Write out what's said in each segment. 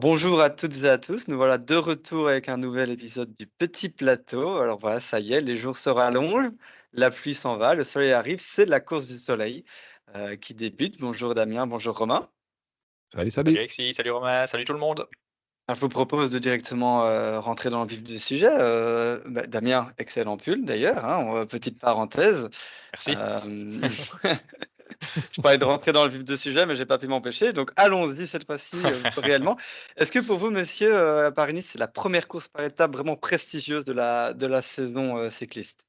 Bonjour à toutes et à tous, nous voilà de retour avec un nouvel épisode du Petit Plateau. Alors voilà, ça y est, les jours se rallongent, la pluie s'en va, le soleil arrive, c'est la course du soleil euh, qui débute. Bonjour Damien, bonjour Romain. Salut, salut. Salut Alexis, salut Romain, salut tout le monde. Je vous propose de directement euh, rentrer dans le vif du sujet. Euh, bah, Damien, excellent pull d'ailleurs, hein, petite parenthèse. Merci. je parlais de rentrer dans le vif du sujet, mais j'ai pas pu m'empêcher. Donc allons-y cette fois-ci euh, réellement. Est-ce que pour vous, messieurs, euh, Paris-Nice, c'est la première course par étape vraiment prestigieuse de la, de la saison euh, cycliste?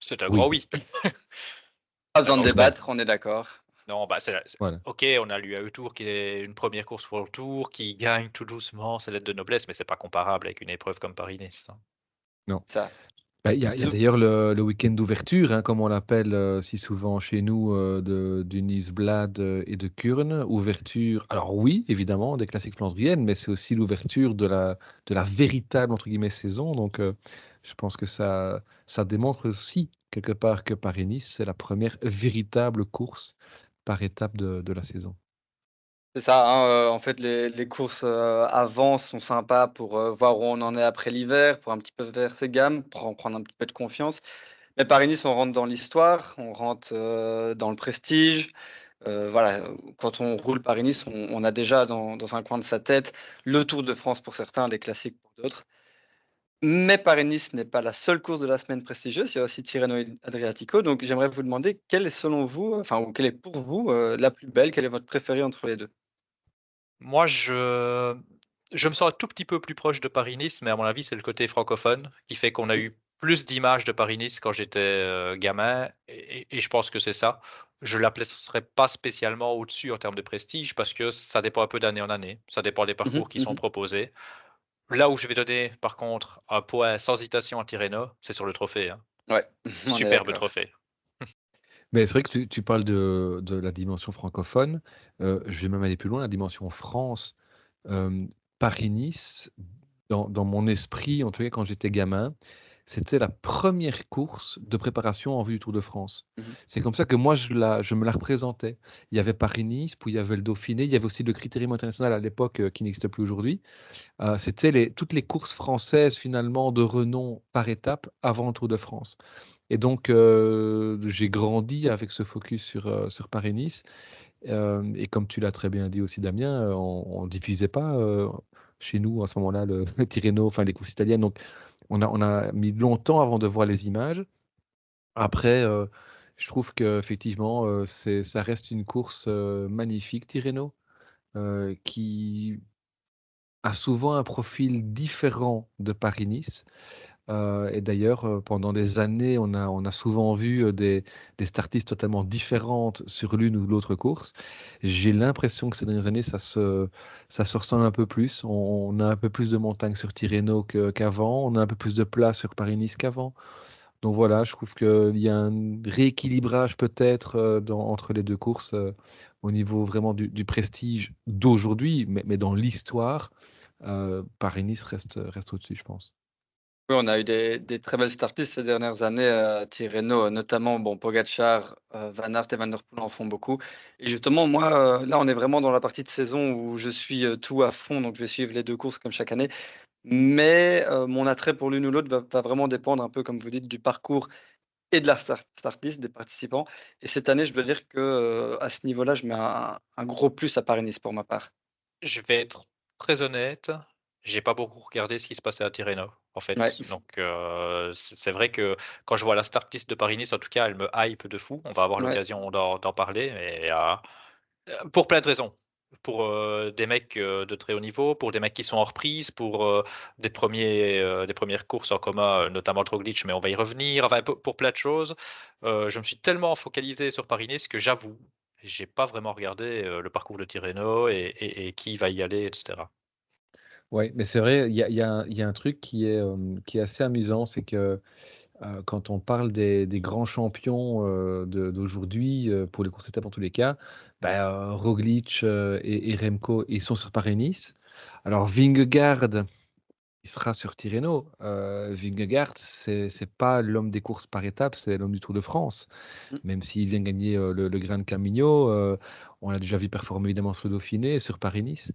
C'est un grand oui. pas besoin de débattre, on est d'accord. Non, bah c'est ok, on a l'UAE Tour qui est une première course pour le Tour, qui gagne tout doucement, c'est l'aide de noblesse, mais c'est pas comparable avec une épreuve comme Paris-Nice. Hein. Non. Ça. Bah, il y a, d'ailleurs le, week-end d'ouverture, hein, comme on l'appelle euh, si souvent chez nous, euh, de, du Nice-Blad euh, et de Kurn. Ouverture, alors oui, évidemment, des classiques flandriennes, mais c'est aussi l'ouverture de la, de la véritable entre guillemets, saison. Donc, je pense que ça, ça démontre aussi, quelque part, que Paris-Nice, c'est la première véritable course par étape de, de la saison. C'est ça, hein, euh, en fait, les, courses euh, avant sont sympas pour euh, voir où on en est après l'hiver, pour un petit peu vers ses gammes, pour en prendre un petit peu de confiance. Mais Paris-Nice, on rentre dans l'histoire, on rentre dans le prestige. voilà, quand on roule Paris-Nice, on, a déjà dans, un coin de sa tête le Tour de France pour certains, les classiques pour d'autres. Mais Paris-Nice n'est pas la seule course de la semaine prestigieuse, il y a aussi Tirreno Adriatico. Donc j'aimerais vous demander quelle est selon vous, enfin, ou quelle est pour vous la plus belle, quelle est votre préférée entre les deux? Moi, je, je me sens un tout petit peu plus proche de Paris-Nice, mais à mon avis, c'est le côté francophone qui fait qu'on a eu plus d'images de Paris-Nice quand j'étais euh, gamin, et, je pense que c'est ça. Je ne la placerai pas spécialement au-dessus en termes de prestige, parce que ça dépend un peu d'année en année, ça dépend des mmh parcours qui sont mmh proposés. Là où je vais donner, par contre, un point sans hésitation à Tirreno, c'est sur le trophée. Hein. Ouais, Superbe trophée. Mais c'est vrai que tu, parles de, la dimension francophone. Euh, je vais même aller plus loin, la dimension France. Euh, Paris-Nice, dans, mon esprit, en tout cas quand j'étais gamin, c'était la première course de préparation en vue du Tour de France. Mmh c'est comme ça que moi, je, la, je me la représentais. Il y avait Paris-Nice, puis il y avait le Dauphiné, il y avait aussi le Critérium international à l'époque euh, qui n'existe plus aujourd'hui. c'était les, toutes les courses françaises finalement de renom par étape avant le Tour de France. Et donc, j'ai grandi avec ce focus sur, sur Paris-Nice. et comme tu l'as très bien dit aussi, Damien, on ne diffusait pas chez nous à ce moment-là le Tirreno, enfin les courses italiennes. Donc, on a, on a mis longtemps avant de voir les images. Après, je trouve qu'effectivement, c'est, ça reste une course magnifique, Tirreno, qui a souvent un profil différent de Paris-Nice. Euh, et d'ailleurs, euh, pendant des années, on a, souvent vu euh, des, des startistes totalement différentes sur l'une ou l'autre course. J'ai l'impression que ces dernières années, ça se, ça se ressemble un peu plus. On, a un peu plus de montagnes sur Tirreno qu'avant. on a un peu plus de place sur Paris-Nice qu'avant. Donc voilà, je trouve qu'il y a un rééquilibrage peut-être entre les deux courses au niveau vraiment du, prestige d'aujourd'hui, mais, dans l'histoire, Paris-Nice reste au-dessus, je pense. Oui, on a eu des, très belles startistes ces dernières années à Tirreno, notamment bon, Pogacar, euh, Van Aert et Van Der Poel en font beaucoup. Et justement, moi, euh, là, on est vraiment dans la partie de saison où je suis euh, tout à fond, donc je vais suivre les deux courses comme chaque année. Mais mon attrait pour l'une ou l'autre va, vraiment dépendre un peu, comme vous dites, du parcours et de la startiste des participants. Et cette année, je dois dire que à ce niveau-là, je mets un, un gros plus à Paris-Nice pour ma part. Je vais être très honnête. J'ai pas beaucoup regardé ce qui se passait à Tirreno, en fait. Donc, c'est vrai que quand je vois la startlist de Paris-Nice, en tout cas, elle me hype de fou. On va avoir l'occasion d'en parler, mais pour plein de raisons. Pour des mecs de très haut niveau, pour des mecs qui sont en reprise, pour des, premiers, des premières courses en commun, notamment le Glitch, mais on va y revenir. Enfin, pour, plein de choses. je me suis tellement focalisé sur Paris-Nice que j'avoue, j'ai pas vraiment regardé le parcours de Tirreno et, et qui va y aller, etc. Oui, mais c'est vrai, il y a, un truc qui est, assez amusant, c'est que quand on parle des, grands champions d'aujourd'hui, pour les courses étapes en tous les cas, bah, Roglic et, et Remco, ils sont sur Paris-Nice. Alors Vingegaard, il sera sur Tirreno. Euh, Vingegaard, c'est n'est pas l'homme des courses par étapes, c'est l'homme du Tour de France. Mm. Même s'il vient gagner euh, le, le Grand Camino, euh, on l'a déjà vu performer évidemment sur le Dauphiné, sur Paris-Nice.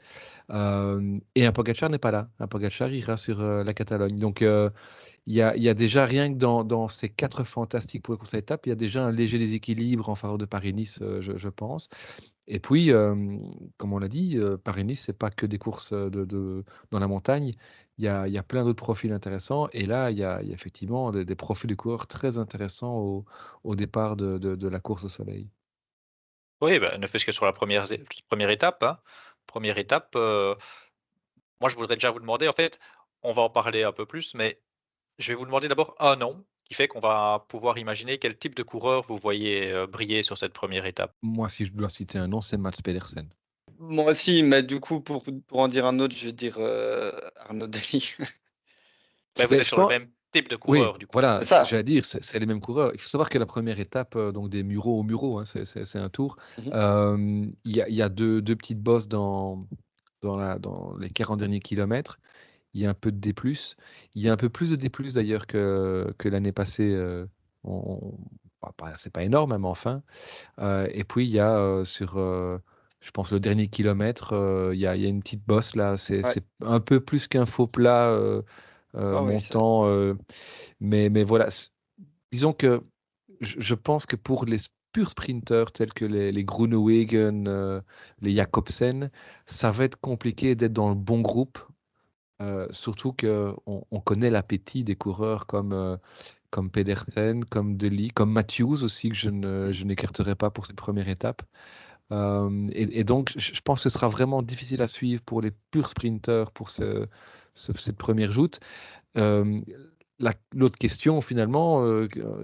et un Pogacar n'est pas là. Un Pogacar ira sur la Catalogne. Donc il y, a, y, a, déjà rien que dans, dans, ces quatre fantastiques pour les courses à étapes, il y a déjà un léger déséquilibre en faveur de Paris-Nice, je, je, pense. Et puis, comme on l'a dit, Paris-Nice, c'est pas que des courses de, dans la montagne. Il y a, il y a plein d'autres profils intéressants. Et là, il y a, il y a effectivement des, profils de coureurs très intéressants au, au départ de, de, la course au soleil. Oui, bah, ne fût-ce que sur la première, première étape. Hein. Première étape, moi, je voudrais déjà vous demander, en fait, on va en parler un peu plus, mais je vais vous demander d'abord un nom qui fait qu'on va pouvoir imaginer quel type de coureur vous voyez euh, briller sur cette première étape. Moi, si je dois citer un nom, c'est Mats Pedersen. Moi aussi, mais du coup, pour, pour en dire un autre, je vais dire euh, Arnaud Denis. Mais vous êtes sur le même type de coureur, du coup. Voilà, ça. j'allais dire, c'est les mêmes coureurs. Il faut savoir que la première étape, euh, donc des Mureaux au Mureaux, hein, c'est un tour. Mhm. Il y, a, y, a deux, deux, petites bosses dans, dans, la, dans les 40 derniers kilomètres il y a un peu de D+. Il y a un peu plus de D+, d'ailleurs que, que l'année passée. Euh, on, c'est pas énorme, hein, mais enfin. Euh, et puis, il y a euh, sur, je pense, le dernier kilomètre, il y, a, il y a une petite bosse là. C'est un peu plus qu'un faux plat ah montant. mais, mais voilà, disons que je, pense que pour les purs sprinters tels que les, les Groenewegen, les Jacobsen, ça va être compliqué d'être dans le bon groupe euh, surtout qu'on on connaît l'appétit des coureurs comme, euh, comme Pedersen, comme Deli, comme Matthews aussi, que je, ne, je n'écarterai pas pour cette première étape. Euh, et, donc, je pense que ce sera vraiment difficile à suivre pour les purs sprinteurs pour ce, cette première joute. l'autre question, finalement,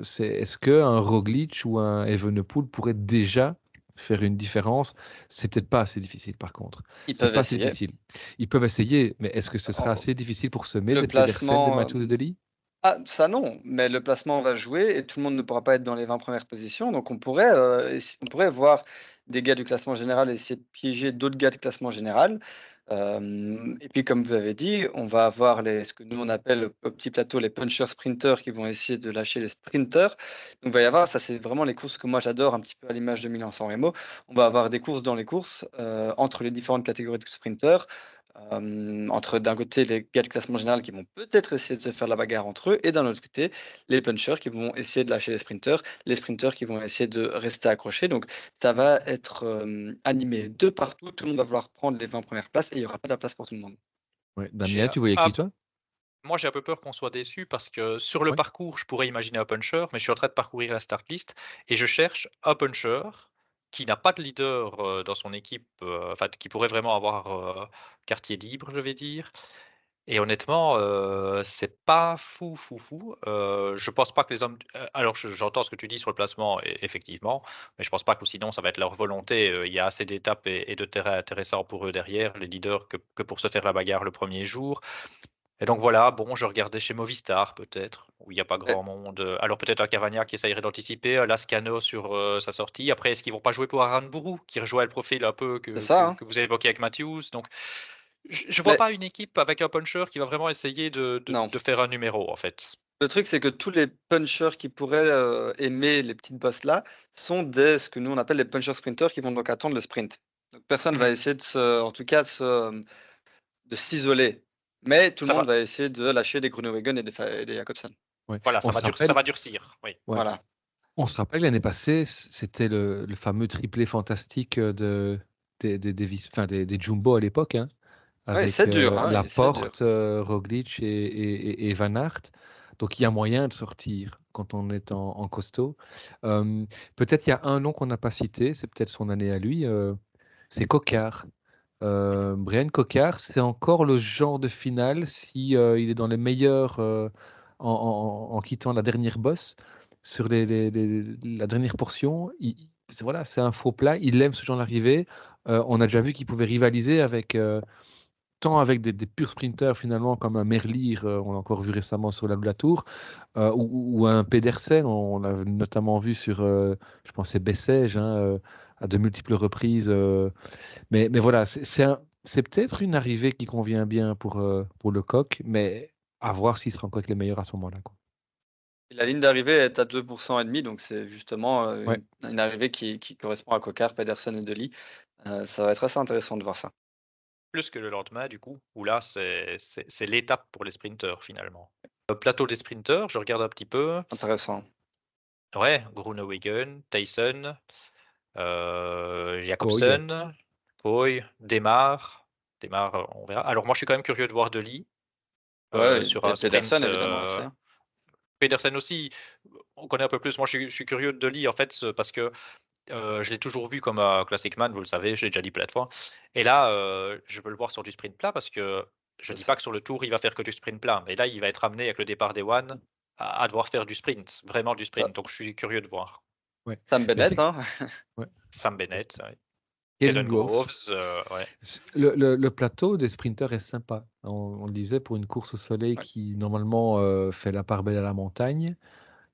c'est est-ce qu'un Roglic ou un Evenepoel pourrait déjà faire une différence, c'est peut-être pas assez difficile par contre. Ils peuvent pas essayer. difficile. Ils peuvent essayer, mais est-ce que ce sera assez difficile pour semer le placement de Mathieu Deli ah, ça non, mais le placement va jouer et tout le monde ne pourra pas être dans les 20 premières positions. Donc on pourrait, euh, on pourrait voir des gars du classement général essayer de piéger d'autres gars de classement général et puis, comme vous avez dit, on va avoir les, ce que nous on appelle au petit plateau les punchers sprinters qui vont essayer de lâcher les sprinters. Donc, il va y avoir, ça c'est vraiment les courses que moi j'adore, un petit peu à l'image de Milan-San Remo. On va avoir des courses dans les courses entre les différentes catégories de sprinters. Euh, entre d'un côté les gars de classement général qui vont peut-être essayer de se faire la bagarre entre eux, et d'un autre côté les punchers qui vont essayer de lâcher les sprinters, les sprinters qui vont essayer de rester accrochés. Donc ça va être euh, animé de partout, tout le monde va vouloir prendre les 20 premières places et il n'y aura pas de place pour tout le monde. Ouais. Damien, tu voyais qui toi? moi, j'ai un peu peur qu'on soit déçu parce que sur le parcours, je pourrais imaginer un puncher, mais je suis en train de parcourir la start list et je cherche un puncher qui n'a pas de leader dans son équipe, qui pourrait vraiment avoir quartier libre, je vais dire. Et honnêtement, c'est pas fou, fou, fou. je pense pas que les hommes. Alors, j'entends ce que tu dis sur le placement, effectivement, mais je pense pas que sinon ça va être leur volonté. il y a assez d'étapes et, de terrain intéressants pour eux derrière, les leaders, que, pour se faire la bagarre le premier jour. Et donc voilà, bon, je regardais chez Movistar peut-être, où il n'y a pas grand monde. Alors peut-être un Cavagna qui essayerait d'anticiper, un Lascano sur euh, sa sortie. Après, est-ce qu'ils vont pas jouer pour Aranburu, qui rejoint le profil un peu que, hein. que, vous avez évoqué avec Matthews Donc, je ne vois pas une équipe avec un puncher qui va vraiment essayer de, de, faire un numéro, en fait. Le truc, c'est que tous les punchers qui pourraient euh, aimer les petites bosses là sont des, ce que nous on appelle les punchers sprinters qui vont donc attendre le sprint. Donc personne ne va mmh. essayer de se, en tout cas, de s'isoler mais tout le monde va... essayer de lâcher des Grunewagen et des, des Jacobsen. Voilà, ça va, ça va, durcir. Oui. Voilà. On se rappelle l'année passée, c'était le, le, fameux triplé fantastique de, des, des, des, enfin, des, des Jumbo à l'époque. Hein, avec c'est dur. Euh, hein, la porte, euh, Roglic et, et, et, Van Aert. Donc il y a moyen de sortir quand on est en, en costaud. Euh, peut-être il y a un nom qu'on n'a pas cité, c'est peut-être son année à lui, c'est Cocard. Euh, Brian Cocard, c'est encore le genre de finale si euh, il est dans les meilleurs euh, en, quittant la dernière bosse sur les, la dernière portion. c'est voilà, c'est un faux plat. Il aime ce genre d'arrivée. on a déjà vu qu'il pouvait rivaliser avec tant avec des, purs sprinters finalement comme un Merlier, on l'a encore vu récemment sur la, la Tour, ou, un Pedersen, on, l'a notamment vu sur, je pense, c'est Bessèges, hein, à de multiples reprises. Euh, mais, mais voilà, c'est un, c'est peut-être une arrivée qui convient bien pour, pour le coq, mais à voir s'il sera encore les meilleurs à ce moment-là. La ligne d'arrivée est à 2% et demi, donc c'est justement une, arrivée qui, correspond à Cocard, Pedersen et Deli. ça va être assez intéressant de voir ça. Plus que le lendemain, du coup, où là, c'est l'étape pour les sprinteurs, finalement. plateau des sprinteurs, je regarde un petit peu. Intéressant. Ouais, Groenewegen, Tyson, euh, Jacobsen, Koy, Demar. Demar, on verra. Alors moi, je suis quand même curieux de voir Deli. Euh, sur un Pedersen, évidemment. Euh, hein. Pedersen aussi, on connaît un peu plus. Moi, je suis, curieux de Deli, en fait, parce que euh, je l'ai toujours vu comme un Classic Man, vous le savez, je l'ai déjà dit plein de fois. Et là, je veux le voir sur du sprint plat parce que je ne dis pas que sur le tour, il va faire que du sprint plat. Mais là, il va être amené avec le départ des One à, devoir faire du sprint, vraiment du sprint. Donc je suis curieux de voir. Sam Bennett, hein Sam Bennett, Groves, euh, le, plateau des sprinters est sympa. On, le disait pour une course au soleil qui normalement euh, fait la part belle à la montagne.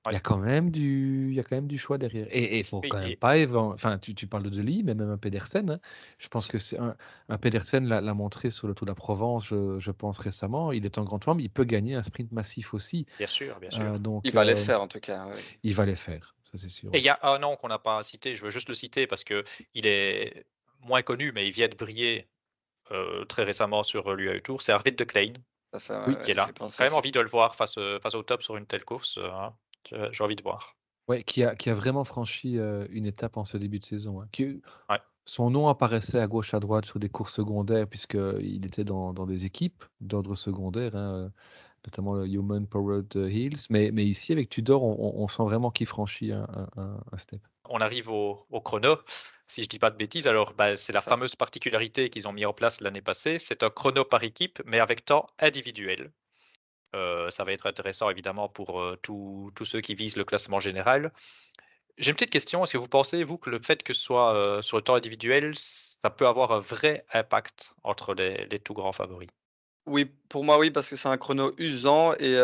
Il y a quand même du, il y a quand même du choix derrière. Et il faut quand même pas, enfin, tu, tu, parles de Deli, mais même un Pedersen. Hein. Je pense que c'est un, un, Pedersen l'a montré sur le Tour de la Provence, je, pense récemment. Il est en grande forme, il peut gagner un sprint massif aussi. Bien sûr, bien sûr. Euh, donc, il va les faire en tout cas. Il va les faire, ça c'est sûr. Et il y a un nom qu'on n'a pas cité. Je veux juste le citer parce que il est moins connu, mais il vient de briller euh, très récemment sur l'UAE Tour. C'est Arvid de Klein. oui, qui est là. J'ai quand même envie de le voir face, face au top sur une telle course. Hein. J'ai envie de voir. Ouais, qui a, qui a vraiment franchi une étape en ce début de saison. Hein. Son nom apparaissait à gauche, à droite sur des courses secondaires, puisqu'il était dans, dans des équipes d'ordre secondaire, hein, notamment le Human Powered Hills. Mais, mais ici, avec Tudor, on, sent vraiment qu'il franchit un, un, step. On arrive au, au, chrono, si je dis pas de bêtises. Alors, bah, c'est la fameuse particularité qu'ils ont mis en place l'année passée. C'est un chrono par équipe, mais avec temps individuel. Euh, ça va être intéressant évidemment pour euh, tous ceux qui visent le classement général. J'ai une petite question. Est-ce que vous pensez, vous, que le fait que ce soit euh, sur le temps individuel, ça peut avoir un vrai impact entre les, tout grands favoris? Oui, pour moi, oui, parce que c'est un chrono usant. Et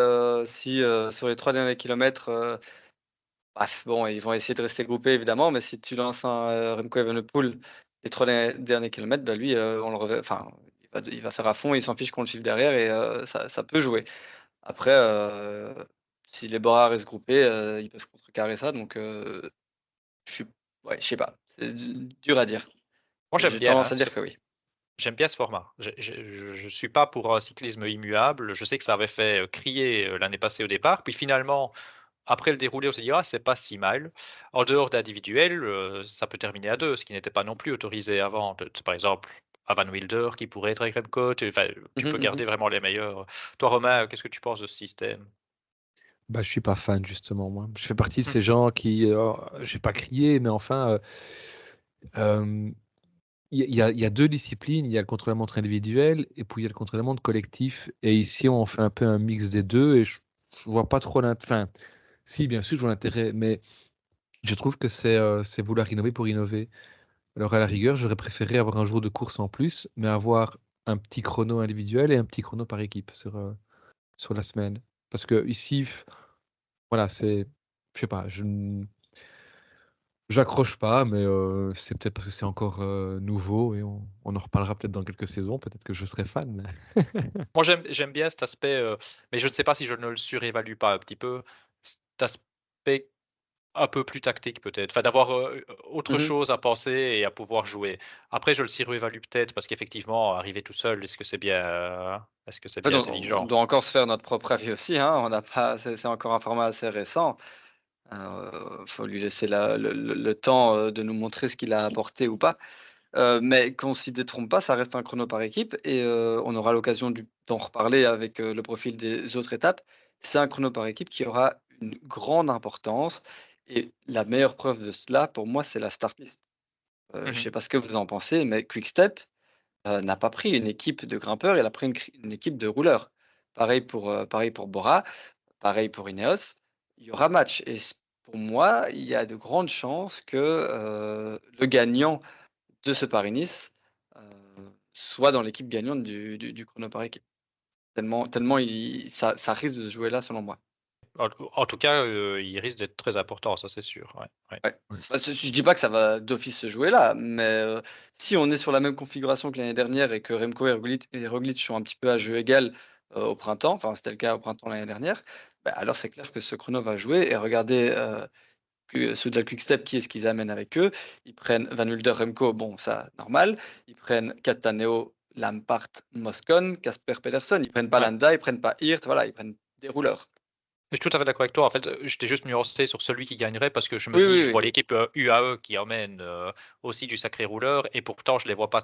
si sur les trois derniers kilomètres, bon, ils vont essayer de rester groupés, évidemment, mais si tu lances un Remco Evenepoel les trois derniers kilomètres, bah, lui, on le enfin, il va, faire à fond, il s'en fiche qu'on le suive derrière et ça, ça, peut jouer. Après, si les Bora restent groupés, ils peuvent contrecarrer ça. Donc, je suis, ouais, je sais pas. C'est dur à dire. Moi, bien. tendance à dire que oui. J'aime bien ce format. Je ne suis pas pour un cyclisme immuable. Je sais que ça avait fait crier l'année passée au départ. Puis finalement, après le déroulé, on se dit ah, c'est pas si mal. En dehors d'individuel, ça peut terminer à deux, ce qui n'était pas non plus autorisé avant. Par exemple, à Van Wilder qui pourrait être avec Remco. Tu, tu mmh peux mmh garder vraiment les meilleurs. Toi, Romain, qu'est-ce que tu penses de ce système? Bah, je suis pas fan justement moi. Je fais partie de ces gens qui, Je oh, j'ai pas crié, mais enfin, il y, a, deux disciplines. Il y a le contre-la-montre individuel et puis il y a le contre-la-montre collectif. Et ici, on fait un peu un mix des deux et je, je vois pas trop l'intérêt. Enfin, si, bien sûr, je vois l'intérêt, mais je trouve que c'est c'est vouloir innover pour innover. Alors à la rigueur, j'aurais préféré avoir un jour de course en plus, mais avoir un petit chrono individuel et un petit chrono par équipe sur, euh, sur la semaine. Parce que ici, voilà, c'est, je sais pas, je j'accroche pas, mais euh, c'est peut-être parce que c'est encore euh, nouveau et on, en reparlera peut-être dans quelques saisons. Peut-être que je serai fan. Moi, j'aime, bien cet aspect, mais je ne sais pas si je ne le surévalue pas un petit peu. Cet aspect un peu plus tactique peut-être, enfin d'avoir autre mmh chose à penser et à pouvoir jouer. Après, je le surévalue peut-être parce qu'effectivement, arriver tout seul, est-ce que c'est bien, est-ce que c'est bien intelligent? On doit encore se faire notre propre avis aussi. Hein. On n'a pas, c'est encore un format assez récent. Il faut lui laisser le, temps de nous montrer ce qu'il a apporté ou pas. mais qu'on s'y détrompe pas, ça reste un chrono par équipe et on aura l'occasion d'en reparler avec le profil des autres étapes. C'est un chrono par équipe qui aura une grande importance et la meilleure preuve de cela, pour moi, c'est la start list. Euh, je ne mmh sais pas ce que vous en pensez, mais Quickstep euh, n'a pas pris une équipe de grimpeurs, il a pris une, équipe de rouleurs. Pareil pour, euh, pareil pour Bora, pareil pour Ineos. Il y aura match. Et pour moi, il y a de grandes chances que le gagnant de ce Paris-Nice soit dans l'équipe gagnante du, du, chrono par équipe. Tellement, tellement il, ça, ça risque de se jouer là, selon moi. En, tout cas, il risque d'être très important, ça c'est sûr. Ouais, je dis pas que ça va d'office se jouer là, mais si on est sur la même configuration que l'année dernière et que Remco et Roglic, sont un petit peu à jeu égal au printemps, enfin c'était le cas au printemps l'année dernière, bah, alors c'est clair que ce chrono va jouer. Et regardez ceux de la Quickstep, qui est-ce qu'ils amènent avec eux? Ils prennent Van Wilder, Remco, bon, ça, normal. Ils prennent Cataneo, Lampart, Moscon, Casper Pedersen. Ils prennent pas Landa, ils prennent pas Hirt, voilà, ils prennent des rouleurs. Je suis tout à fait d'accord avec toi. En fait, j'étais juste nuancé sur celui qui gagnerait parce que je me dis, je vois l'équipe UAE qui emmène aussi du sacré rouleur et pourtant je les vois pas.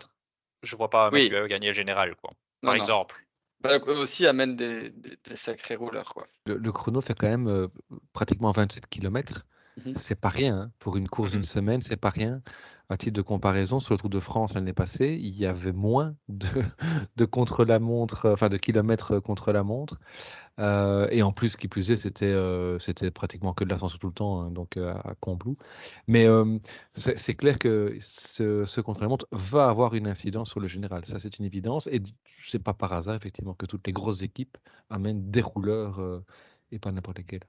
Je vois pas UAE gagner le général, quoi. Par exemple. Bah, aussi amène des, sacrés rouleurs, quoi. Le, chrono fait quand même pratiquement 27 km. Mmh c'est pas rien. Hein. Pour une course d'une mmh semaine, c'est pas rien. À titre de comparaison, sur le Tour de France l'année passée, il y avait moins de, de contre-la-montre, enfin de kilomètres contre la montre. Euh, et en plus, qui plus est, c'était euh, pratiquement que de l'ascension tout le temps, hein, donc euh, à Combloux. Mais c'est clair que ce, contre-la-montre va avoir une incidence sur le général. Ça, c'est une évidence. Et c'est pas par hasard, effectivement, que toutes les grosses équipes amènent des rouleurs et pas n'importe lesquels.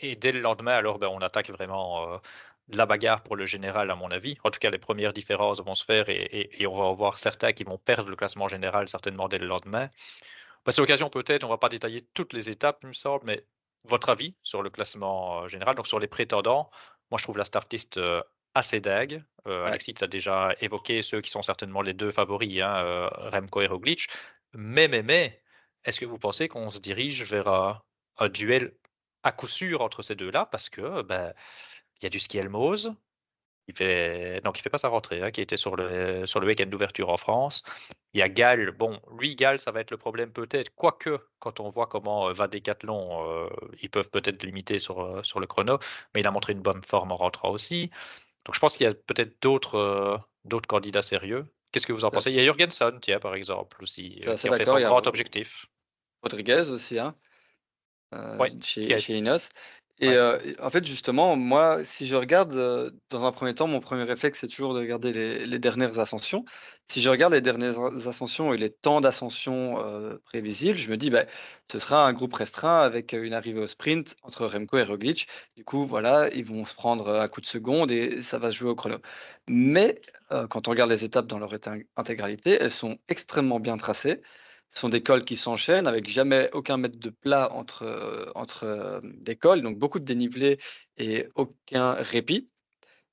Et, dès le lendemain, alors, ben, on attaque vraiment la bagarre pour le général, à mon avis. En tout cas, les premières différences vont se faire et, on va voir certains qui vont perdre le classement général certainement dès le lendemain. Bah, c'est l'occasion peut-être, on ne va pas détailler toutes les étapes, il me semble, mais votre avis sur le classement général, donc sur les prétendants. Moi, je trouve la start list assez dingue. Alexis, tu as déjà évoqué ceux qui sont certainement les deux favoris, hein, Remco et Roglic. Mais, mais, mais, est-ce que vous pensez qu'on se dirige vers un duel à coup sûr entre ces deux-là? Parce que ben, il y a du ski Elmose. Il fait, donc il fait pas sa rentrée, hein, qui était sur le, sur le week-end d'ouverture en France. Il y a Gall. Bon, lui, Gall, ça va être le problème peut-être. Quoique, quand on voit comment euh, va Decathlon, euh, ils peuvent peut-être limiter sur, euh, sur le chrono. Mais il a montré une bonne forme en rentrant aussi. Donc je pense qu'il y a peut-être d'autres d'autres candidats sérieux. Qu'est-ce que vous en pensez? Il y a Jurgenson, tiens, par exemple, aussi, qui a fait son grand objectif. Rodriguez aussi, hein chez, chez Inos. Et en fait, justement, moi, si je regarde, dans un premier temps, mon premier réflexe, c'est toujours de regarder les, dernières ascensions. Si je regarde les dernières ascensions et les temps d'ascension prévisibles, je me dis, bah, ce sera un groupe restreint avec une arrivée au sprint entre Remco et Roglic. Du coup, voilà, ils vont se prendre à coup de seconde et ça va se jouer au chrono. Mais quand on regarde les étapes dans leur intégralité, elles sont extrêmement bien tracées. Ce sont des cols qui s'enchaînent avec jamais aucun mètre de plat entre, euh, entre euh, des cols, donc beaucoup de dénivelé et aucun répit.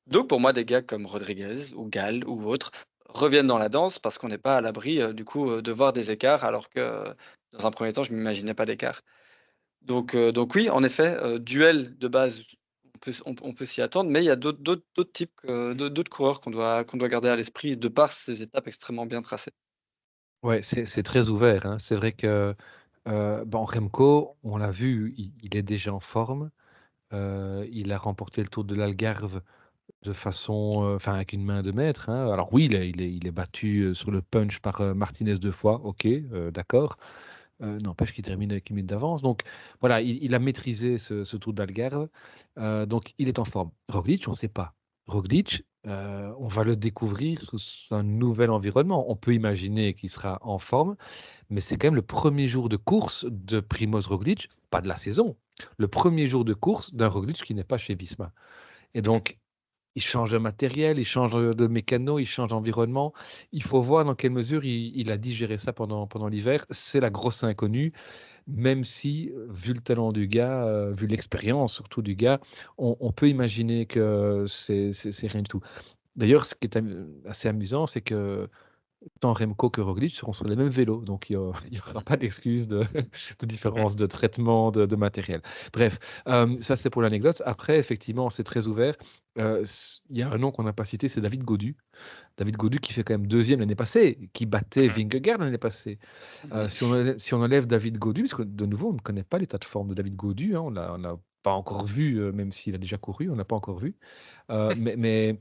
Donc pour moi, des gars comme Rodriguez ou Gall ou autres reviennent dans la danse parce qu'on n'est pas à l'abri euh, du coup de voir des écarts alors que dans un premier temps, je ne m'imaginais pas d'écart. Donc, oui, en effet, duel de base, on peut, on, peut s'y attendre, mais il y a d'autres types, d'autres coureurs qu'on doit, qu'on doit garder à l'esprit de par ces étapes extrêmement bien tracées. Ouais, c'est très ouvert, hein. C'est vrai que, euh, Remco, on l'a vu, il est déjà en forme. Euh, il a remporté le Tour de l'Algarve de façon, euh, avec une main de maître, hein. Alors oui, il est battu, sur le punch par, Martinez deux fois, OK, d'accord. n'empêche qu'il termine avec une minute d'avance. Donc voilà, il a maîtrisé ce ce Tour d'Algarve, donc il est en forme. Roglic, on ne sait pas. Roglic, euh, on va le découvrir sous un nouvel environnement. On peut imaginer qu'il sera en forme, mais c'est quand même le premier jour de course de Primoz Roglic, pas de la saison, le premier jour de course d'un Roglic qui n'est pas chez Visma. Et donc, il change de matériel, il change de mécano, il change d'environnement. Il faut voir dans quelle mesure il, a digéré ça pendant, pendant l'hiver. C'est la grosse inconnue même si, vu le talent du gars, vu l'expérience surtout du gars, on, peut imaginer que c'est rien du tout. D'ailleurs, ce qui est assez amusant, c'est que tant Remco que Roglic seront sur les mêmes vélos, donc il n'y aura pas d'excuse de, différence de traitement de, matériel. Bref, ça c'est pour l'anecdote. Après, effectivement, c'est très ouvert. il y a un nom qu'on n'a pas cité, c'est David Godu. David Godu qui fait quand même deuxième l'année passée, qui battait Vingegaard l'année passée. si, on enlève, David Godu, parce que de nouveau, on ne connaît pas l'état de forme de David Godu, hein, on n'a pas encore vu, même s'il a déjà couru, on n'a pas encore vu. mais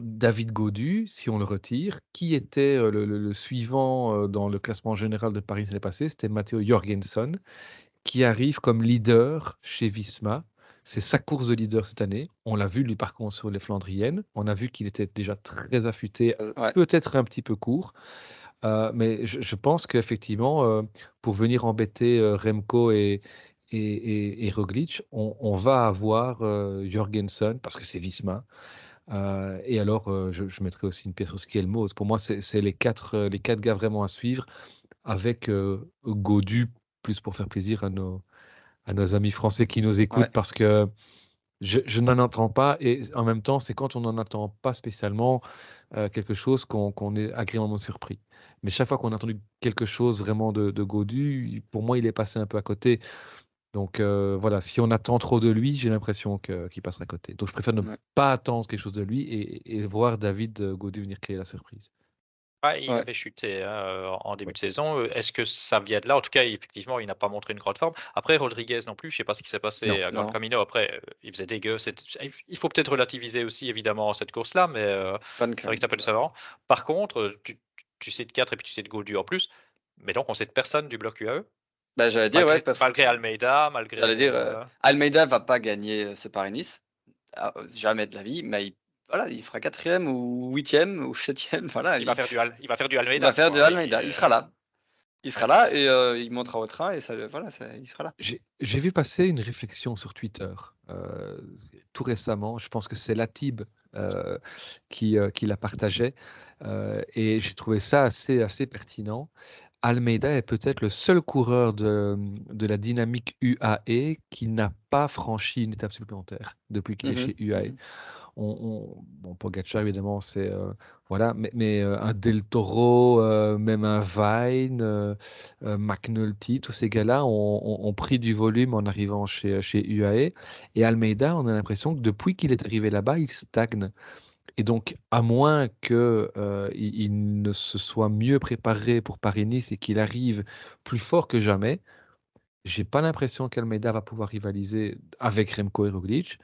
David Godu, si on le retire, qui était le, suivant dans le classement général de Paris l'année passée, c'était Matteo Jorgensen, qui arrive comme leader chez Visma. C'est sa course de leader cette année. On l'a vu, lui, par contre, sur les Flandriennes. On a vu qu'il était déjà très affûté, peut-être un petit peu court. mais je, pense qu'effectivement, pour venir embêter Remco et, et, et, Roglic, on, va avoir Jorgensen, parce que c'est Visma. Et alors, je, mettrai aussi une pièce sur Skelmos. Pour moi, c'est les quatre, les quatre gars vraiment à suivre, avec Godu, plus pour faire plaisir à nos, à nos amis français qui nous écoutent, parce que je, n'en entends pas. Et en même temps, c'est quand on n'en attend pas spécialement quelque chose qu'on est agréablement surpris. Mais chaque fois qu'on a entendu quelque chose vraiment de, de Godu, pour moi, il est passé un peu à côté. Donc voilà, si on attend trop de lui, j'ai l'impression qu'il passera à côté. Donc je préfère ne pas attendre quelque chose de lui et, voir David Godu venir créer la surprise. il avait chuté hein, en début de saison. Est-ce que ça vient de là? En tout cas, effectivement, il n'a pas montré une grande forme. Après, Rodriguez non plus, je ne sais pas ce qui s'est passé à Grand Camino. Après, il faisait dégueu. Il faut peut-être relativiser aussi, évidemment, cette course-là, mais c'est vrai que ça peut savant. Par contre, tu, tu sais de 4 et puis tu sais de Godu en plus. Mais donc, on sait de personne du bloc UAE. Bah, j'allais dire, malgré, ouais. Malgré Almeida, malgré. J'allais dire, euh, euh, Almeida va pas gagner euh, ce Paris-Nice. Ah, jamais de la vie, mais il, voilà, il fera quatrième ou huitième ou septième. Voilà, il, va faire du Al, il va faire du Almeida. Il va faire du Almeida. Il, sera là. Il sera là et il montera au train et ça, voilà, il sera là. J'ai vu passer une réflexion sur Twitter tout récemment. Je pense que c'est Latib qui, qui la partageait et j'ai trouvé ça assez, assez pertinent. Almeida est peut-être le seul coureur de, de la dynamique UAE qui n'a pas franchi une étape supplémentaire depuis qu'il est mmh chez UAE. Mmh on, bon, Pogacar, évidemment, c'est. Euh, voilà, mais, mais euh, un Del Toro, euh, même un Vine, McNulty, tous ces gars-là ont, pris du volume en arrivant chez, chez UAE. Et Almeida, on a l'impression que depuis qu'il est arrivé là-bas, il stagne. Et donc, à moins qu'il il ne se soit mieux préparé pour Paris-Nice et qu'il arrive plus fort que jamais, j'ai pas l'impression qu'Almeida va pouvoir rivaliser avec Remco et Roglic.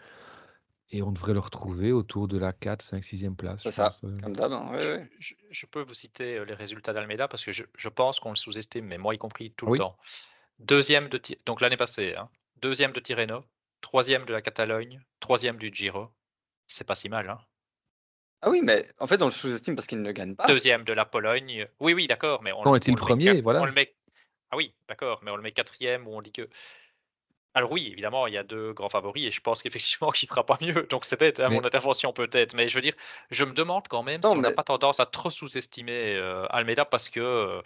Et on devrait le retrouver autour de la 4, 5, 6e place. C'est ça, comme d'hab. Hein, je, peux vous citer les résultats d'Almeida parce que je, pense qu'on le sous-estime, mais moi y compris tout le temps. Deuxième de donc l'année passée, hein. deuxième de Tirreno, troisième de la Catalogne, troisième du Giro. C'est pas si mal. Hein. Ah oui, mais en fait, on le sous-estime parce qu'il ne gagne pas. Deuxième de la Pologne. Oui, oui, d'accord, mais on, on était le premier, voilà. On le met... Ah oui, d'accord, mais on le met quatrième où on dit que. Alors oui, évidemment, il y a deux grands favoris et je pense qu'effectivement qu'il fera pas mieux. Donc c'est bête, à mon intervention peut-être, mais je veux dire, je me demande quand même si on n'a pas tendance à trop sous-estimer euh, Almeida parce que euh,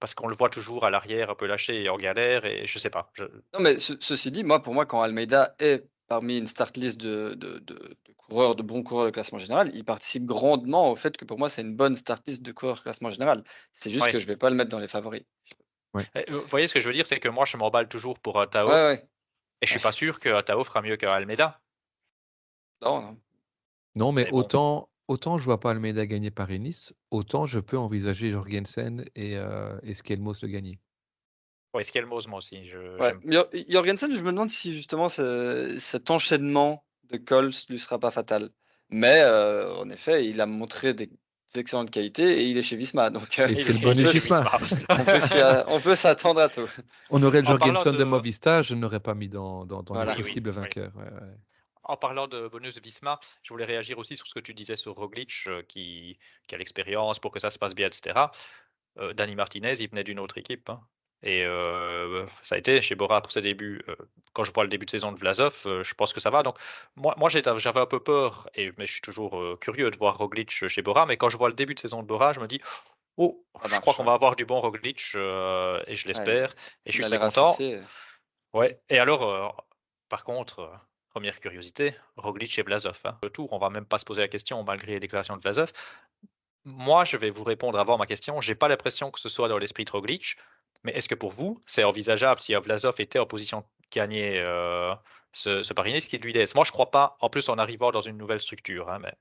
parce qu'on le voit toujours à l'arrière un peu lâché et en galère et je sais pas. Non, mais ceci dit, moi, pour moi, quand Almeida est parmi une start list de, de, de, coureurs, de bons coureurs de classement général, il participe grandement au fait que pour moi, c'est une bonne start list de coureurs de classement général. C'est juste que je vais pas le mettre dans les favoris. Eh, vous voyez ce que je veux dire, c'est que moi, je m'emballe toujours pour un Tao. Et je suis pas sûr que Tao fera mieux qu'Almeida. Non, non. Non, mais, autant, autant je vois pas Almeida gagner Paris-Nice, autant je peux envisager Jorgensen et, euh, et Skelmos le gagner. Ouais, Skelmos, moi aussi. Je, Jorgensen, je me demande si justement cet enchaînement de Coles lui sera pas fatal. Mais euh, en effet, il a montré des excellentes qualités et il est chez Visma. Donc, euh, c'est le bon Visma. on peut s'attendre à tout. On aurait le Jorgensen de... de... Movista, je n'aurais pas mis dans, dans, dans les possibles vainqueurs. En parlant de bonus de Visma, je voulais réagir aussi sur ce que tu disais sur Roglic, euh, qui, qui a l'expérience pour que ça se passe bien, etc. Euh, Danny Martinez, il venait d'une autre équipe. Hein. Et ça a été chez Bora pour ses débuts. quand je vois le début de saison de Vlasov, je pense que ça va. Donc, moi, moi j'avais un peu peur, et, mais je suis toujours curieux de voir Roglic chez Bora. Mais quand je vois le début de saison de Bora, je me dis Oh, je crois qu'on va avoir du bon Roglic, et je l'espère. et je suis très content. Ouais. Et alors, par contre, première curiosité Roglic et Vlasov. Hein. Le tour, on va même pas se poser la question malgré les déclarations de Vlasov. Moi, je vais vous répondre avant ma question. J'ai pas l'impression que ce soit dans l'esprit de Roglic. Mais est-ce que pour vous, c'est envisageable si Vlasov était en position de gagner euh, ce, ce Paris-Nice qu'il lui laisse? Moi, je ne crois pas, en plus en arrivant dans une nouvelle structure. Hein, mais...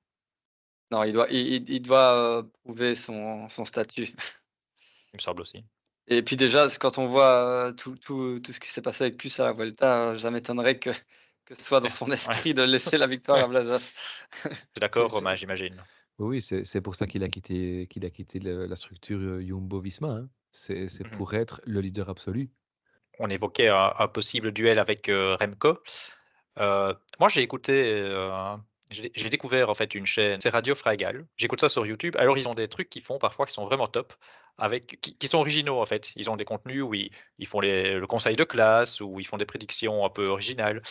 Non, il doit, il, doit euh, prouver son, son, statut. Il me semble aussi. Et puis déjà, quand on voit euh, tout, tout, tout ce qui s'est passé avec Cus à la Vuelta, ça m'étonnerait que, que ce soit dans son esprit de laisser la victoire à Vlasov. D'accord, Romain, j'imagine. Oui, c'est pour ça qu'il a quitté, qu'il a quitté la structure Jumbo-Visma. Hein. C'est mmh pour être le leader absolu. On évoquait un, possible duel avec Remco. moi, j'ai écouté j'ai découvert en fait une chaîne, c'est Radio Frégal. J'écoute ça sur YouTube. Alors ils ont des trucs qu'ils font parfois qui sont vraiment top, avec qui, sont originaux en fait. Ils ont des contenus où ils, font le conseil de classe, où ils font des prédictions un peu originales.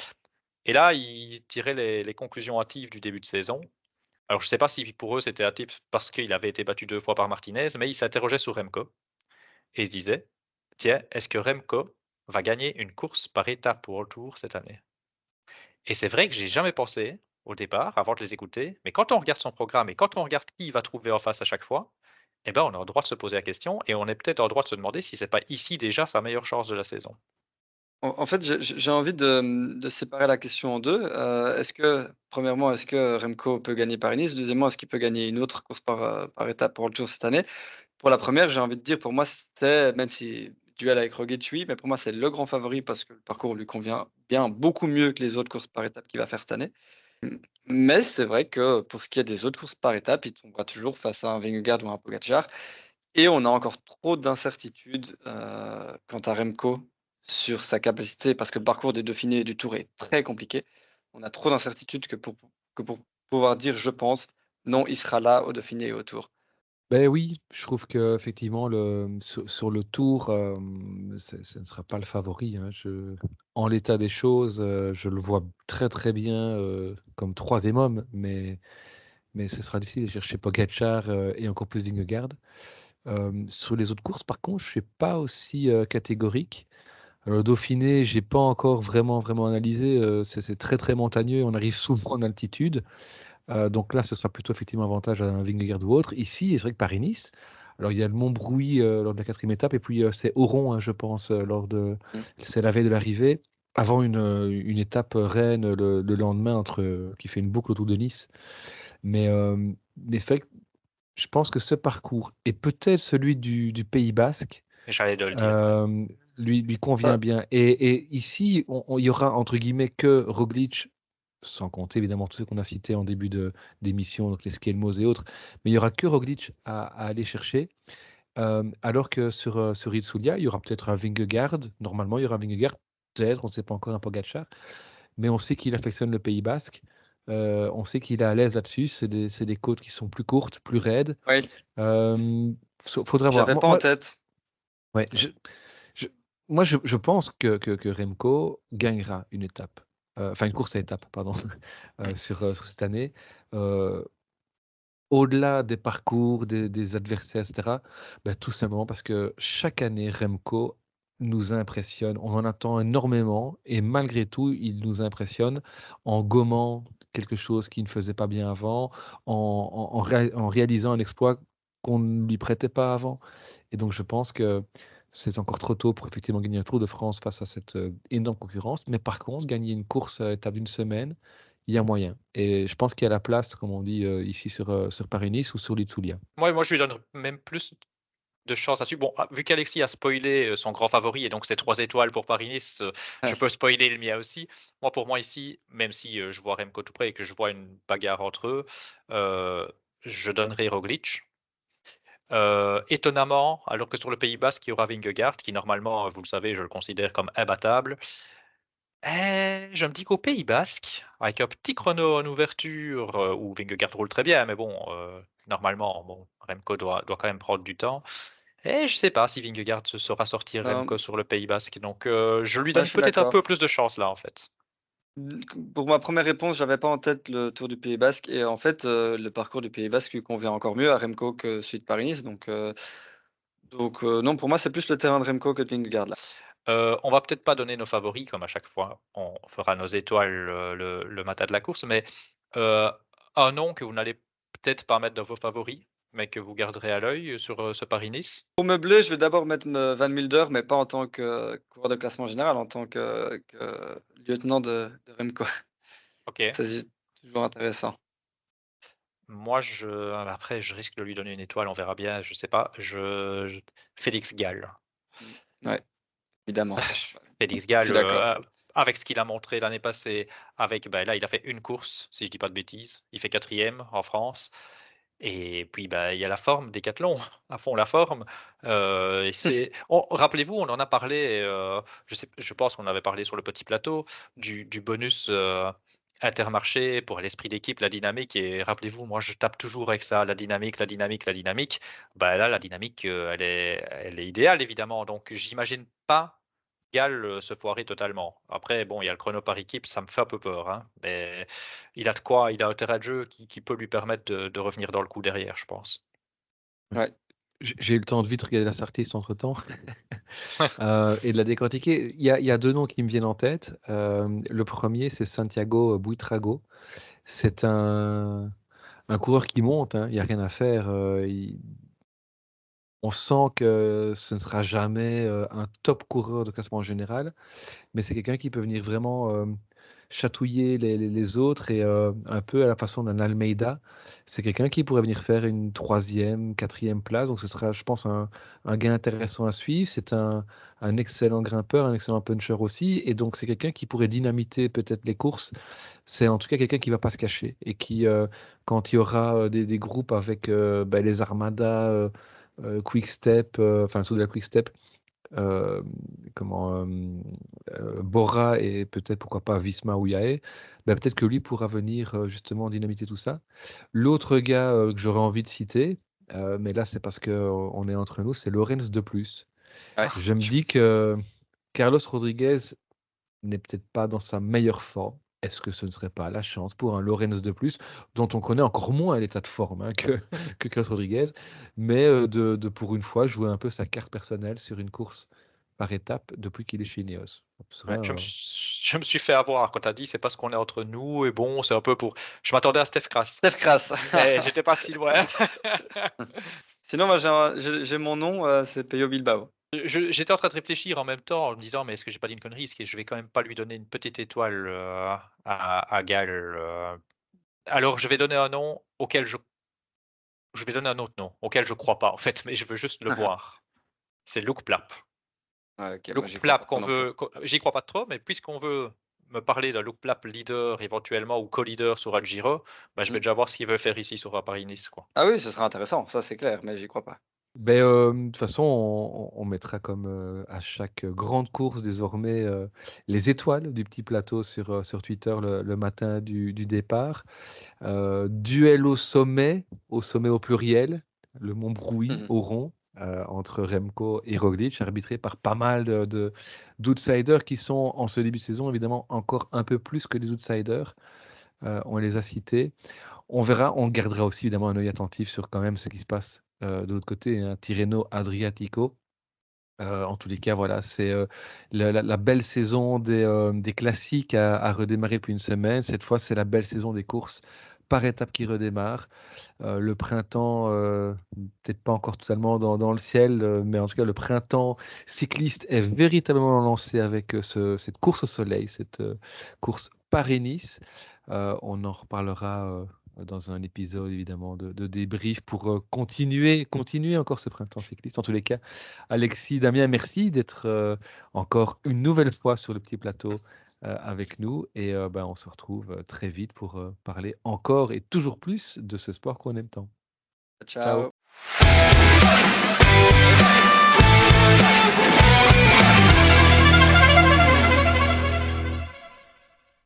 Et là, ils tiraient les, conclusions hâtives du début de saison. Alors je ne sais pas si pour eux c'était hâtif parce qu'il avait été battu deux fois par Martinez, mais ils s'interrogeaient sur Remco et ils se disaient, tiens, est-ce que Remco va gagner une course par étape pour Tour cette année? Et c'est vrai que j'ai jamais pensé au départ, avant de les écouter. Mais quand on regarde son programme et quand on regarde qui il va trouver en face à chaque fois, eh ben, on a le droit de se poser la question et on est peut-être en droit de se demander si c'est pas ici déjà sa meilleure chance de la saison. En, fait, j'ai envie de, séparer la question en deux. Euh, est-ce que, premièrement, est-ce que Remco peut gagner Paris-Nice Deuxièmement, est-ce qu'il peut gagner une autre course par, euh, par étape pour le Tour cette année? Pour la première, j'ai envie de dire, pour moi, c'était, même si duel avec Roglic, oui, mais pour moi, c'est le grand favori parce que le parcours lui convient bien, beaucoup mieux que les autres courses par étape qu'il va faire cette année. Mais c'est vrai que pour ce qui est des autres courses par étapes, il tombera toujours face à un Vingegaard ou un Pogacar. Et on a encore trop d'incertitudes euh, quant à Remco sur sa capacité, parce que le parcours des Dauphinés et du Tour est très compliqué. On a trop d'incertitudes que pour, que pour pouvoir dire, je pense, non, il sera là au Dauphiné et au Tour. Ben oui, je trouve qu'effectivement, le, sur, sur le tour, euh, ce ne sera pas le favori. hein. En l'état des choses, je le vois très très bien comme troisième homme, mais, mais ce sera difficile de chercher Pogacar et encore plus Vingegaard. sur les autres courses, par contre, je suis pas aussi catégorique. Alors, le Dauphiné, j'ai pas encore vraiment vraiment analysé. c'est très très montagneux. On arrive souvent en altitude. Euh, donc là, ce sera plutôt effectivement avantage à un Vingegaard ou autre. Ici, c'est vrai que Paris-Nice, alors il y a le Mont Brouilly euh, lors de la quatrième étape, et puis euh, c'est Oron, hein, je pense, lors de, mmh. c'est la veille de l'arrivée, avant une, une étape reine le, lendemain entre, qui fait une boucle autour de Nice. Mais, mais c'est vrai que je pense que ce parcours et peut-être celui du, du Pays Basque. lui, lui convient bien. Et, et ici, il y aura entre guillemets que Roglic sans compter évidemment tous ceux qu'on a cités en début d'émission, donc les Skelmos et autres, mais il n'y aura que Roglic à, aller chercher. Euh, alors que sur, euh, sur Itzulia, il y aura peut-être un Vingegaard. Normalement, il y aura un Vingegaard, peut-être, on ne sait pas encore un Pogacar. Mais on sait qu'il affectionne le Pays Basque. Euh, on sait qu'il est à l'aise là-dessus. C'est des, des, côtes qui sont plus courtes, plus raides. Oui. Euh, faudra voir. J'avais pas en tête. Ouais, je, je, moi, je, je pense que, que, que Remco gagnera une étape. Enfin une course à étapes, pardon, sur, sur, cette année. au-delà des parcours, des, adversaires, etc., ben, tout simplement parce que chaque année, Remco nous impressionne. On en attend énormément et malgré tout, il nous impressionne en gommant quelque chose qu'il ne faisait pas bien avant, en, en réalisant un exploit qu'on ne lui prêtait pas avant. Et donc, je pense que c'est encore trop tôt pour effectivement gagner un Tour de France face à cette énorme concurrence. Mais par contre, gagner une course à étape d'une semaine, il y a moyen. Et je pense qu'il y a la place, comme on dit euh, ici sur, sur Paris-Nice ou sur l'Itzulia. Moi, moi, je lui donne même plus de chance là-dessus. Bon, ah, vu qu'Alexis a spoilé son grand favori et donc c'est trois étoiles pour Paris-Nice, je peux spoiler le mien aussi. Moi, pour moi ici, même si je vois Remco tout près et que je vois une bagarre entre eux, je donnerai Roglic euh, étonnamment, alors que sur le Pays Basque, il y aura Vingegaard, qui normalement, vous le savez, je le considère comme imbattable. Et je me dis qu'au Pays Basque, avec un petit chrono en ouverture, euh, où Vingegaard roule très bien, mais bon, euh, normalement, bon, Remco doit, doit, quand même prendre du temps. Et je ne sais pas si Vingegaard se saura sortir Remco sur le Pays Basque. Donc, je lui donne peut-être un peu plus de chance là, en fait. Pour ma première réponse, j'avais pas en tête le Tour du Pays Basque et en fait, euh, le parcours du Pays Basque lui convient encore mieux à Remco que celui de Paris-Nice donc euh, euh, non, pour moi, c'est plus le terrain de Remco que de Vingegaard là. on va peut-être pas donner nos favoris comme à chaque fois, on fera nos étoiles, le matin de la course, mais un nom que vous n'allez peut-être pas mettre dans vos favoris? Mais que vous garderez à l'œil sur ce Paris-Nice? Pour meubler, je vais d'abord mettre Van Milder, mais pas en tant que coureur de classement général, en tant que, lieutenant de, Remco. Ok. C'est toujours intéressant. Moi, je, après, je risque de lui donner une étoile, on verra bien, je sais pas. Je, Félix Gall. Mmh. Ouais, évidemment. Félix Gall, avec ce qu'il a montré l'année passée, avec, ben là, il a fait une course, si je dis pas de bêtises. Il fait quatrième en France. Et puis, bah, il y a la forme, Décathlon, à fond la forme. Rappelez-vous, on en a parlé, je, sais, je pense qu'on avait parlé sur le petit plateau, du, bonus euh, Intermarché pour l'esprit d'équipe, la dynamique. Et rappelez-vous, moi, je tape toujours avec ça, la dynamique, la dynamique, la dynamique. Bah là, la dynamique, elle est, elle est idéale, évidemment. Donc, j'imagine pas Gal se foirer totalement. Après, bon, il y a le chrono par équipe, ça me fait un peu peur. Hein, mais il a de quoi, il a un terrain de jeu qui, peut lui permettre de, revenir dans le coup derrière, je pense. Ouais. J'ai eu le temps de vite regarder la Sartiste entre temps euh, et de la décortiquer. Il y, a, deux noms qui me viennent en tête. Euh, le premier, c'est Santiago Buitrago. C'est un, un coureur qui monte, hein, il n'y a rien à faire. Euh, on sent que ce ne sera jamais un top coureur de classement général, mais c'est quelqu'un qui peut venir vraiment chatouiller les, autres et un peu à la façon d'un Almeida. C'est quelqu'un qui pourrait venir faire une troisième, quatrième place, donc ce sera, je pense, un, gain intéressant à suivre. C'est un, excellent grimpeur, un excellent puncher aussi, et donc c'est quelqu'un qui pourrait dynamiter peut-être les courses. C'est en tout cas quelqu'un qui ne va pas se cacher et qui, quand il y aura des, groupes avec bah, les armadas quick Step, euh, enfin sous de la Quick Step, euh, comment Bora et peut-être pourquoi pas Visma ou Yae, ben, peut-être que lui pourra venir justement dynamiter tout ça. L'autre gars que j'aurais envie de citer, mais là c'est parce qu'on est entre nous, c'est Lorenz de plus. Je me dis que Carlos Rodriguez n'est peut-être pas dans sa meilleure forme est-ce que ce ne serait pas la chance pour un Lorenz de plus, dont on connaît encore moins l'état de forme hein, que, que Carlos Rodriguez, mais euh, de, pour une fois jouer un peu sa carte personnelle sur une course par étape depuis qu'il est chez Ineos. je, me suis, fait avoir quand tu as dit c'est parce qu'on est entre nous et bon, c'est un peu pour. Je m'attendais à Steph Kras. Steph Kras. J'étais pas si loin. Sinon, moi j'ai mon nom, euh, c'est Peyo Bilbao. J'étais en train de réfléchir en même temps en me disant mais est-ce que j'ai pas dit une connerie Est-ce que je vais quand même pas lui donner une petite étoile euh, à, Gal euh? Alors je vais donner un nom auquel je je vais donner un autre nom auquel je crois pas en fait, mais je veux juste le voir. C'est Luke Plap. Ah, Luke Plap qu'on veut, j'y crois pas trop, mais puisqu'on veut me parler d'un Luke Plap leader éventuellement ou co-leader sur Algiro, bah, je vais mmh. déjà voir ce qu'il veut faire ici sur Paris-Nice. Ah oui, ce sera intéressant, ça c'est clair, mais j'y crois pas. Ben, de toute façon, on, mettra comme à chaque grande course désormais les étoiles du petit plateau sur, sur Twitter le, matin du, départ. duel au sommet, au sommet au pluriel, le Mont Brouilly mmh au rond, entre Remco et Roglic, arbitré par pas mal de, d'outsiders qui sont en ce début de saison évidemment encore un peu plus que les outsiders. on les a cités. On verra, on gardera aussi évidemment un œil attentif sur quand même ce qui se passe de l'autre côté, un Tirreno Adriatico. Euh, en tous les cas, voilà, c'est euh, la, belle saison des, classiques à, redémarrer depuis une semaine. Cette fois, c'est la belle saison des courses par étapes qui redémarre. le printemps, peut-être pas encore totalement dans, le ciel, mais en tout cas, le printemps cycliste est véritablement lancé avec cette course au soleil, cette course Paris-Nice. on en reparlera euh, dans un épisode évidemment de, débrief pour euh, continuer, continuer encore ce printemps cycliste. En tous les cas, Alexis, Damien, merci d'être euh, encore une nouvelle fois sur le petit plateau avec nous et ben, on se retrouve très vite pour parler encore et toujours plus de ce sport qu'on aime tant. Ciao.